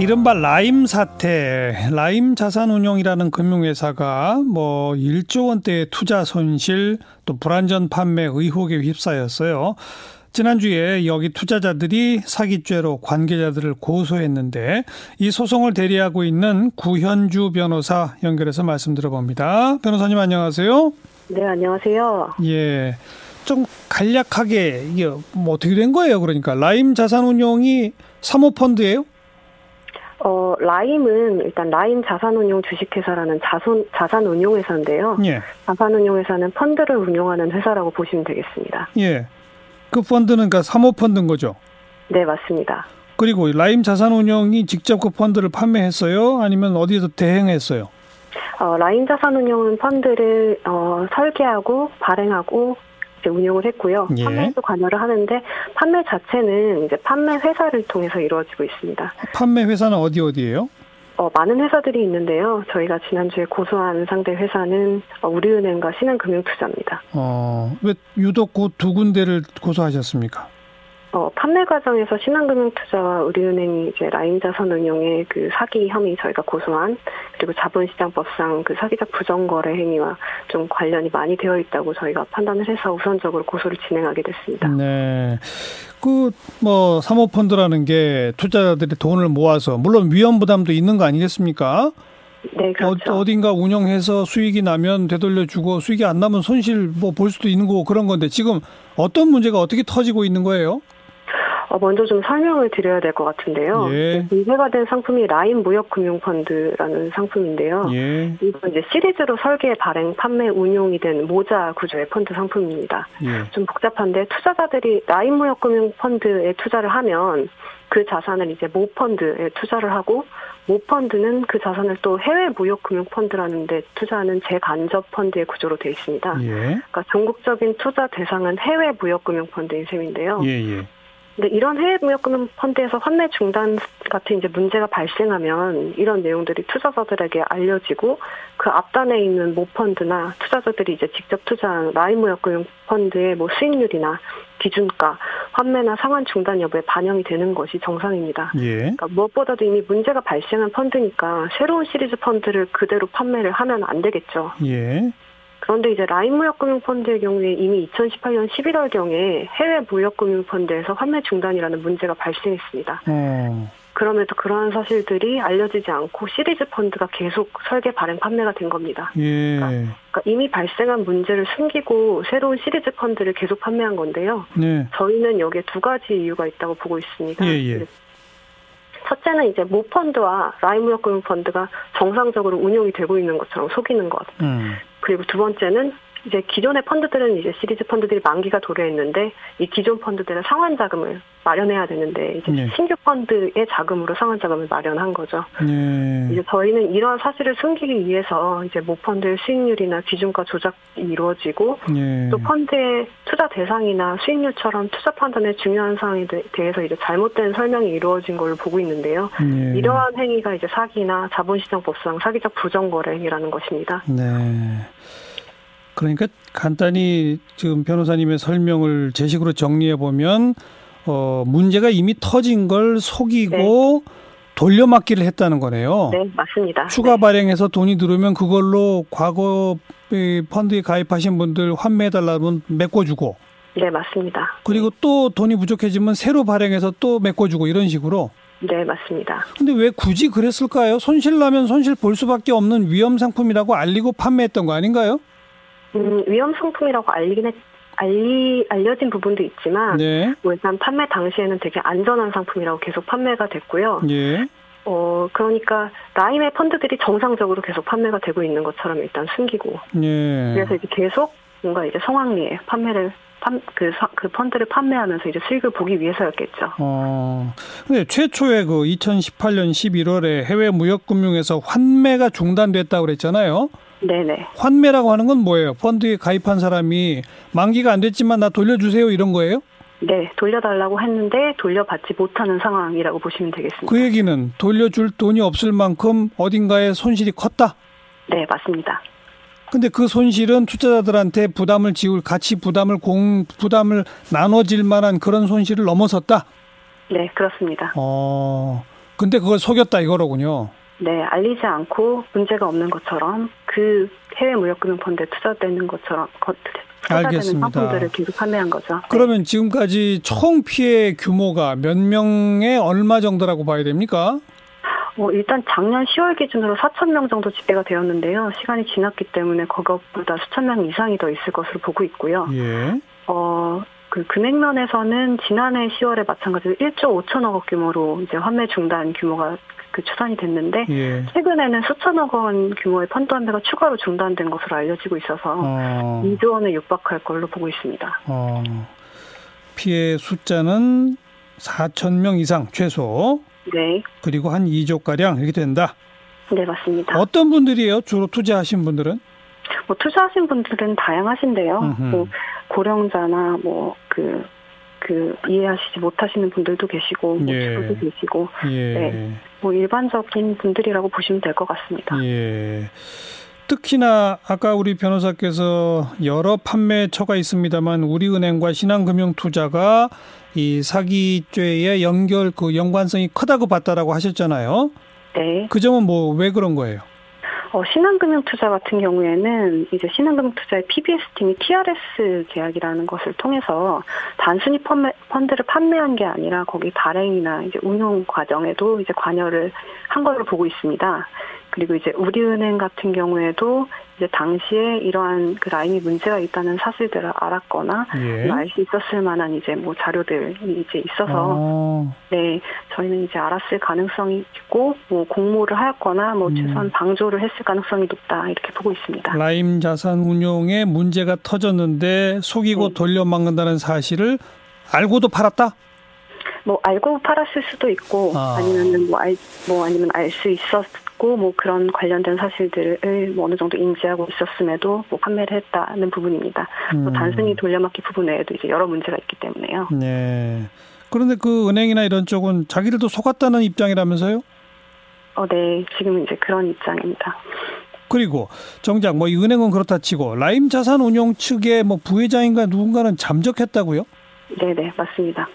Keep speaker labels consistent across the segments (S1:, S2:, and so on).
S1: 이른바 라임 사태, 라임 자산운용이라는 금융회사가 뭐 1조 원대의 투자 손실 또 불안전 판매 의혹에 휩싸였어요. 지난주에 여기 투자자들이 사기죄로 관계자들을 고소했는데 이 소송을 대리하고 있는 구현주 변호사 연결해서 말씀 들어봅니다. 변호사님 안녕하세요.
S2: 네, 안녕하세요.
S1: 예. 좀 간략하게 이게 뭐 어떻게 된 거예요? 그러니까 라임 자산운용이 사모펀드예요?
S2: 어, 라임은 일단 라임 자산운용 주식회사라는 자손, 자산운용회사인데요.
S1: 예.
S2: 자산운용회사는 펀드를 운용하는 회사라고 보시면 되겠습니다.
S1: 예. 그 펀드는 그러니까 사모펀드인 거죠.
S2: 네, 맞습니다.
S1: 그리고 라임 자산운용이 직접 그 펀드를 판매했어요? 아니면 어디에서 대행했어요?
S2: 어, 라임 자산운용은 펀드를 어, 설계하고 발행하고 운용을 했고요.
S1: 예.
S2: 판매에도 관여를 하는데 판매 자체는 이제 판매 회사를 통해서 이루어지고 있습니다.
S1: 판매 회사는 어디 어디예요?
S2: 어, 많은 회사들이 있는데요. 저희가 지난주에 고소한 상대 회사는 어, 우리은행과 신한금융투자입니다.
S1: 어, 왜 유독 그 두 군데를 고소하셨습니까?
S2: 어, 판매 과정에서 신한금융투자와 우리은행이 이제 라인자산 운용의 그 사기 혐의 저희가 고소한 그리고 자본시장법상 그 사기적 부정거래 행위와 좀 관련이 많이 되어 있다고 저희가 판단을 해서 우선적으로 고소를 진행하게 됐습니다.
S1: 네. 그 뭐 사모펀드라는 게 투자자들이 돈을 모아서 물론 위험 부담도 있는 거 아니겠습니까?
S2: 네, 그렇죠.
S1: 어, 딘가 운영해서 수익이 나면 되돌려주고 수익이 안 나면 손실 뭐 볼 수도 있는 거고 그런 건데 지금 어떤 문제가 어떻게 터지고 있는 거예요?
S2: 어, 먼저 좀 설명을 드려야 될 것 같은데요.
S1: 예.
S2: 문제가 된 상품이 라인 무역금융펀드라는 상품인데요.
S1: 예.
S2: 이건 이제 시리즈로 설계, 발행, 판매, 운용이 된 모자 구조의 펀드 상품입니다.
S1: 예.
S2: 좀 복잡한데 투자자들이 라인 무역금융펀드에 투자를 하면 그 자산을 이제 모 펀드에 투자를 하고 모 펀드는 그 자산을 또 해외 무역금융펀드라는 데 투자하는 재간접 펀드의 구조로 되어 있습니다.
S1: 예.
S2: 그러니까 전국적인 투자 대상은 해외 무역금융펀드인 셈인데요.
S1: 예. 예.
S2: 근데 이런 해외 무역금융 펀드에서 환매 중단 같은 이제 문제가 발생하면 이런 내용들이 투자자들에게 알려지고 그 앞단에 있는 모 펀드나 투자자들이 이제 직접 투자한 라인 무역금융 펀드의 뭐 수익률이나 기준가, 환매나 상환 중단 여부에 반영이 되는 것이 정상입니다.
S1: 예.
S2: 그러니까 무엇보다도 이미 문제가 발생한 펀드니까 새로운 시리즈 펀드를 그대로 판매를 하면 안 되겠죠.
S1: 예.
S2: 그런데 이제 라인 무역금융펀드의 경우에 이미 2018년 11월 경에 해외 무역금융펀드에서 환매 중단이라는 문제가 발생했습니다.
S1: 어.
S2: 그럼에도 그러한 사실들이 알려지지 않고 시리즈 펀드가 계속 설계 발행 판매가 된 겁니다.
S1: 예.
S2: 그러니까 이미 발생한 문제를 숨기고 새로운 시리즈 펀드를 계속 판매한 건데요.
S1: 네.
S2: 저희는 여기에 두 가지 이유가 있다고 보고 있습니다.
S1: 예, 예.
S2: 첫째는 이제 모 펀드와 라인 무역금융 펀드가 정상적으로 운용이 되고 있는 것처럼 속이는 것.
S1: 음.
S2: 그리고 두 번째는 이제 기존의 펀드들은 이제 시리즈 펀드들이 만기가 도래했는데 이 기존 펀드들은 상환 자금을 마련해야 되는데 이제
S1: 네.
S2: 신규 펀드의 자금으로 상환 자금을 마련한 거죠.
S1: 예.
S2: 이제 저희는 이러한 사실을 숨기기 위해서 이제 모 펀드의 수익률이나 기준가 조작이 이루어지고
S1: 예.
S2: 또 펀드의 투자 대상이나 수익률처럼 투자 판단의 중요한 사항에 대- 대해서 이제 잘못된 설명이 이루어진 걸로 보고 있는데요.
S1: 예.
S2: 이러한 행위가 이제 사기나 자본시장법상 사기적 부정거래 행위라는 것입니다.
S1: 네. 그러니까 간단히 지금 변호사님의 설명을 제식으로 정리해 보면 어 문제가 이미 터진 걸 속이고 돌려막기를 했다는 거네요.
S2: 네, 맞습니다.
S1: 추가
S2: 네.
S1: 발행해서 돈이 들어오면 그걸로 과거 이 펀드에 가입하신 분들 환매해달라면 메꿔주고
S2: 네, 맞습니다.
S1: 그리고 또 돈이 부족해지면 새로 발행해서 또 메꿔주고 이런 식으로.
S2: 네, 맞습니다.
S1: 근데 왜 굳이 그랬을까요? 손실 나면 손실 볼 수밖에 없는 위험 상품이라고 알리고 판매했던 거 아닌가요?
S2: 음, 위험 상품이라고 알리긴 했, 알리, 알려진 부분도 있지만,
S1: 네.
S2: 뭐 일단 판매 당시에는 되게 안전한 상품이라고 계속 판매가 됐고요.
S1: 예.
S2: 어, 그러니까 라임의 펀드들이 정상적으로 계속 판매가 되고 있는 것처럼 일단 숨기고,
S1: 예.
S2: 그래서 이제 계속 뭔가 이제 성황리에 판매를, 판, 그, 사- 그 펀드를 판매하면서 이제 수익을 보기 위해서였겠죠.
S1: 어. 근데 최초에 그 2018년 11월에 해외 무역금융에서 환매가 중단됐다고 그랬잖아요.
S2: 네네.
S1: 환매라고 하는 건 뭐예요? 펀드에 가입한 사람이 만기가 안 됐지만 나 돌려주세요 이런 거예요?
S2: 네, 돌려달라고 했는데 돌려받지 못하는 상황이라고 보시면 되겠습니다.
S1: 그 얘기는 돌려줄 돈이 없을 만큼 어딘가에 손실이 컸다.
S2: 네, 맞습니다.
S1: 근데 그 손실은 투자자들한테 부담을 지울 같이 부담을 공 부담을 나눠질 만한 그런 손실을 넘어섰다.
S2: 네, 그렇습니다.
S1: 어. 근데 그걸 속였다 이거로군요.
S2: 네, 알리지 않고 문제가 없는 것처럼 그 해외 무역금융 펀드에 투자되는 것처럼 투자되는 상품들을 계속 판매한 거죠. 네.
S1: 그러면 네. 지금까지 총 피해 규모가 몇 명에 얼마 정도라고 봐야 됩니까?
S2: 뭐 일단 작년 10월 기준으로 4천 명 정도 집계가 되었는데요. 시간이 지났기 때문에 그것보다 수천 명 이상이 더 있을 것으로 보고 있고요.
S1: 예.
S2: 어, 그 금액면에서는 지난해 10월에 마찬가지로 1조 5천억 원 규모로 이제 환매 중단 규모가 그 추산이 됐는데
S1: 예.
S2: 최근에는 수천억 원 규모의 펀드 환매가 추가로 중단된 것으로 알려지고 있어서
S1: 어.
S2: 2조 원에 육박할 걸로 보고 있습니다.
S1: 어. 피해 숫자는 4천 명 이상 최소.
S2: 네.
S1: 그리고 한 2조 가량 이렇게 된다.
S2: 네 맞습니다.
S1: 어떤 분들이에요? 주로 투자하신 분들은?
S2: 뭐 투자하신 분들은 다양하신데요.
S1: 음흠.
S2: 뭐 고령자나 뭐그 그 이해하시지 못하시는 분들도 계시고 뭐
S1: 예.
S2: 주부도 계시고
S1: 예.
S2: 네. 뭐 일반적인 분들이라고 보시면 될 것 같습니다.
S1: 예. 특히나 아까 우리 변호사께서 여러 판매처가 있습니다만 우리은행과 신한금융투자가 이 사기죄의 연결 그 연관성이 크다고 봤다라고 하셨잖아요.
S2: 네.
S1: 그 점은 뭐 왜 그런 거예요?
S2: 어, 신한금융 투자 같은 경우에는 이제 신한금융 투자의 PBS 팀이 TRS 계약이라는 것을 통해서 단순히 펀매, 펀드를 판매한 게 아니라 거기 발행이나 이제 운용 과정에도 이제 관여를 한 걸로 보고 있습니다. 그리고 이제 우리은행 같은 경우에도 이제 당시에 이러한 그 라인이 문제가 있다는 사실들을 알았거나
S1: 예.
S2: 알수 있었을 만한 이제 뭐 자료들이 이제 있어서
S1: 어,
S2: 네 저희는 이제 알았을 가능성이 있고 뭐 공모를 하였거나 뭐
S1: 음.
S2: 최소한 방조를 했을 가능성이 높다 이렇게 보고 있습니다.
S1: 라임 자산 운용에 문제가 터졌는데 속이고
S2: 네.
S1: 돌려막는다는 사실을 알고도 팔았다?
S2: 뭐 알고 팔았을 수도 있고
S1: 아.
S2: 아니면은 뭐알 뭐 아니면 알 수 있었 고 뭐 그런 관련된 사실들을 뭐 어느 정도 인지하고 있었음에도 뭐 판매를 했다는 부분입니다. 뭐
S1: 음.
S2: 단순히 돌려막기 부분 외에도 이제 여러 문제가 있기 때문에요.
S1: 네. 그런데 그 은행이나 이런 쪽은 자기들도 속았다는 입장이라면서요?
S2: 어, 네 지금은 이제 그런 입장입니다.
S1: 그리고 정작 뭐 이 은행은 그렇다 치고 라임 자산 운용 측의 뭐 부회장인가 누군가는 잠적했다고요?
S2: 네 네 맞습니다.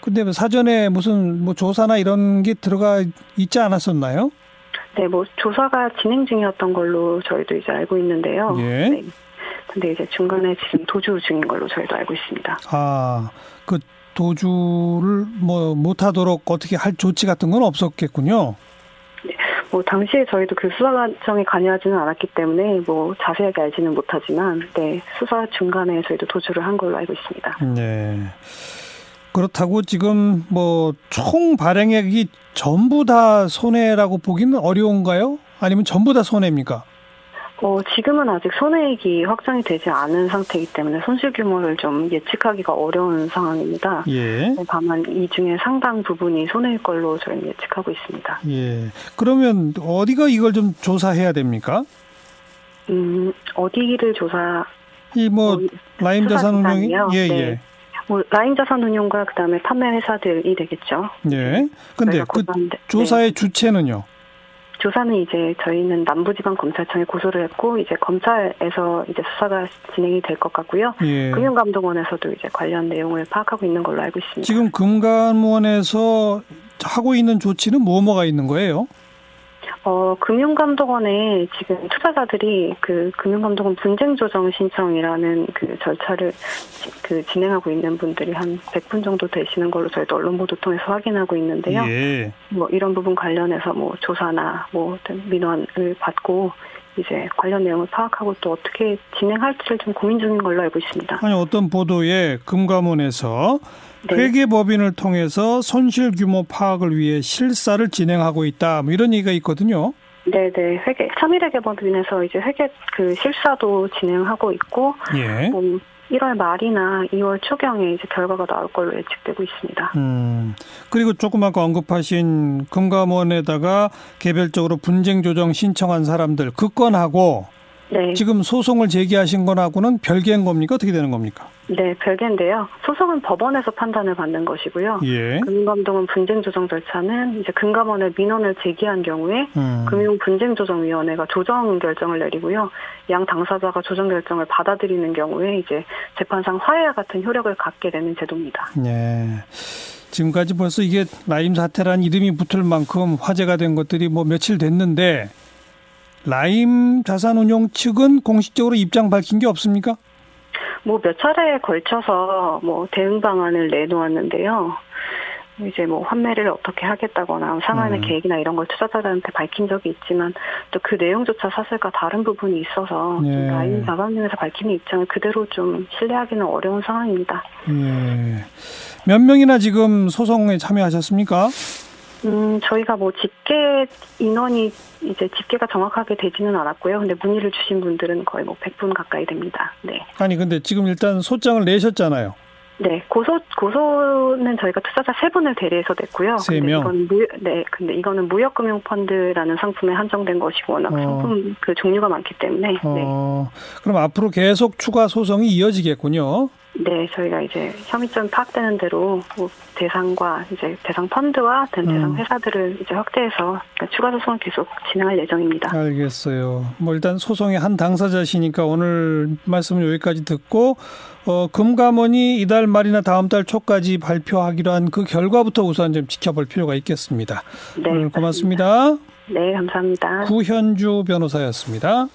S1: 근데 뭐 사전에 무슨 뭐 조사나 이런 게 들어가 있지 않았었나요?
S2: 네, 뭐 조사가 진행 중이었던 걸로 저희도 이제 알고 있는데요.
S1: 예.
S2: 네. 근데 이제 중간에 지금 도주 중인 걸로 저희도 알고 있습니다.
S1: 아, 그 도주를 뭐 못하도록 어떻게 할 조치 같은 건 없었겠군요.
S2: 뭐 당시에 저희도 그 수사 과정에 관여하지는 않았기 때문에 뭐 자세하게 알지는 못하지만 네 수사 중간에 저희도 도주를 한 걸로 알고 있습니다.
S1: 네. 그렇다고 지금 뭐 총 발행액이 전부 다 손해라고 보기는 어려운가요? 아니면 전부 다 손해입니까?
S2: 어 지금은 아직 손해액이 확정이 되지 않은 상태이기 때문에 손실 규모를 좀 예측하기가 어려운 상황입니다.
S1: 예.
S2: 다만 이 중에 상당 부분이 손해일 걸로 저희는 예측하고 있습니다.
S1: 예. 그러면 어디가 이걸 좀 조사해야 됩니까?
S2: 음 어디를 조사
S1: 이뭐
S2: 어,
S1: 라임 자산 운용이
S2: 기관이요?
S1: 예,
S2: 네.
S1: 예.
S2: 뭐 라인 자산 운용과 그다음에 판매 회사들이 되겠죠.
S1: 예. 근데 그
S2: 고소한데- 네.
S1: 조사의 주체는요?
S2: 조사는 이제 저희는 남부지방검찰청에 고소를 했고 이제 검찰에서 이제 수사가 진행이 될 것 같고요.
S1: 예.
S2: 금융감독원에서도 이제 관련 내용을 파악하고 있는 걸로 알고 있습니다.
S1: 지금 금감원에서 하고 있는 조치는 뭐 뭐가 있는 거예요?
S2: 어, 금융감독원에 지금 투자자들이 그 금융감독원 분쟁조정 신청이라는 그 절차를 지- 그 진행하고 있는 분들이 한 100분 정도 되시는 걸로 저희도 언론 보도 통해서 확인하고 있는데요.
S1: 예.
S2: 뭐 이런 부분 관련해서 뭐 조사나 뭐 어떤 민원을 받고 이제 관련 내용을 파악하고 또 어떻게 진행할지를 좀 고민 중인 걸로 알고 있습니다.
S1: 아니 어떤 보도에 금감원에서
S2: 네.
S1: 회계법인을 통해서 손실 규모 파악을 위해 실사를 진행하고 있다. 뭐 이런 얘기가 있거든요.
S2: 네네 회계 참일회계법인에서 이제 회계 그 실사도 진행하고 있고
S1: 예.
S2: 뭐 1월 말이나 2월 초경에 이제 결과가 나올 걸로 예측되고 있습니다.
S1: 음. 그리고 조금 아까 언급하신 금감원에다가 개별적으로 분쟁 조정 신청한 사람들 그 건하고
S2: 네,
S1: 지금 소송을 제기하신 건하고는 별개인 겁니까? 어떻게 되는 겁니까?
S2: 네 별개인데요. 소송은 법원에서 판단을 받는 것이고요.
S1: 예.
S2: 금감독은 분쟁 조정 절차는 이제 금감원에 민원을 제기한 경우에
S1: 음.
S2: 금융 분쟁 조정 위원회가 조정 결정을 내리고요. 양 당사자가 조정 결정을 받아들이는 경우에 이제 재판상 화해와 같은 효력을 갖게 되는 제도입니다.
S1: 예. 지금까지 벌써 이게 라임 사태란 이름이 붙을 만큼 화제가 된 것들이 뭐 며칠 됐는데 라임 자산운용 측은 공식적으로 입장 밝힌 게 없습니까?
S2: 뭐 몇 차례에 걸쳐서 뭐 대응 방안을 내놓았는데요. 이제 뭐 환매를 어떻게 하겠다거나 상환의 음. 계획이나 이런 걸 투자자들한테 밝힌 적이 있지만 또 그 내용조차 사실과 다른 부분이 있어서 예. 라인 자산운용에서 밝히는 입장을 그대로 좀 신뢰하기는 어려운 상황입니다. 예.
S1: 몇 명이나 지금 소송에 참여하셨습니까?
S2: 음, 저희가 뭐 집계 인원이 이제 집계가 정확하게 되지는 않았고요. 근데 문의를 주신 분들은 거의 뭐 100분 가까이 됩니다. 네.
S1: 아니, 근데 지금 일단 소장을 내셨잖아요.
S2: 네, 고소 고소는 저희가 투자자 세 분을 대리해서 냈고요.
S1: 세 명.
S2: 이건 무, 네, 근데 이거는 무역금융 펀드라는 상품에 한정된 것이고 워낙 어. 상품 그 종류가 많기 때문에.
S1: 어. 네. 그럼 앞으로 계속 추가 소송이 이어지겠군요.
S2: 네, 저희가 이제 혐의점 파악되는 대로 뭐 대상과 이제 대상 펀드와 대상 음. 회사들을 이제 확대해서 추가 소송을 계속 진행할 예정입니다.
S1: 알겠어요. 뭐 일단 소송의 한 당사자시니까 오늘 말씀은 여기까지 듣고 어, 금감원이 이달 말이나 다음 달 초까지 발표하기로 한 그 결과부터 우선 좀 지켜볼 필요가 있겠습니다. 네, 오늘 고맙습니다.
S2: 네, 감사합니다.
S1: 구현주 변호사였습니다.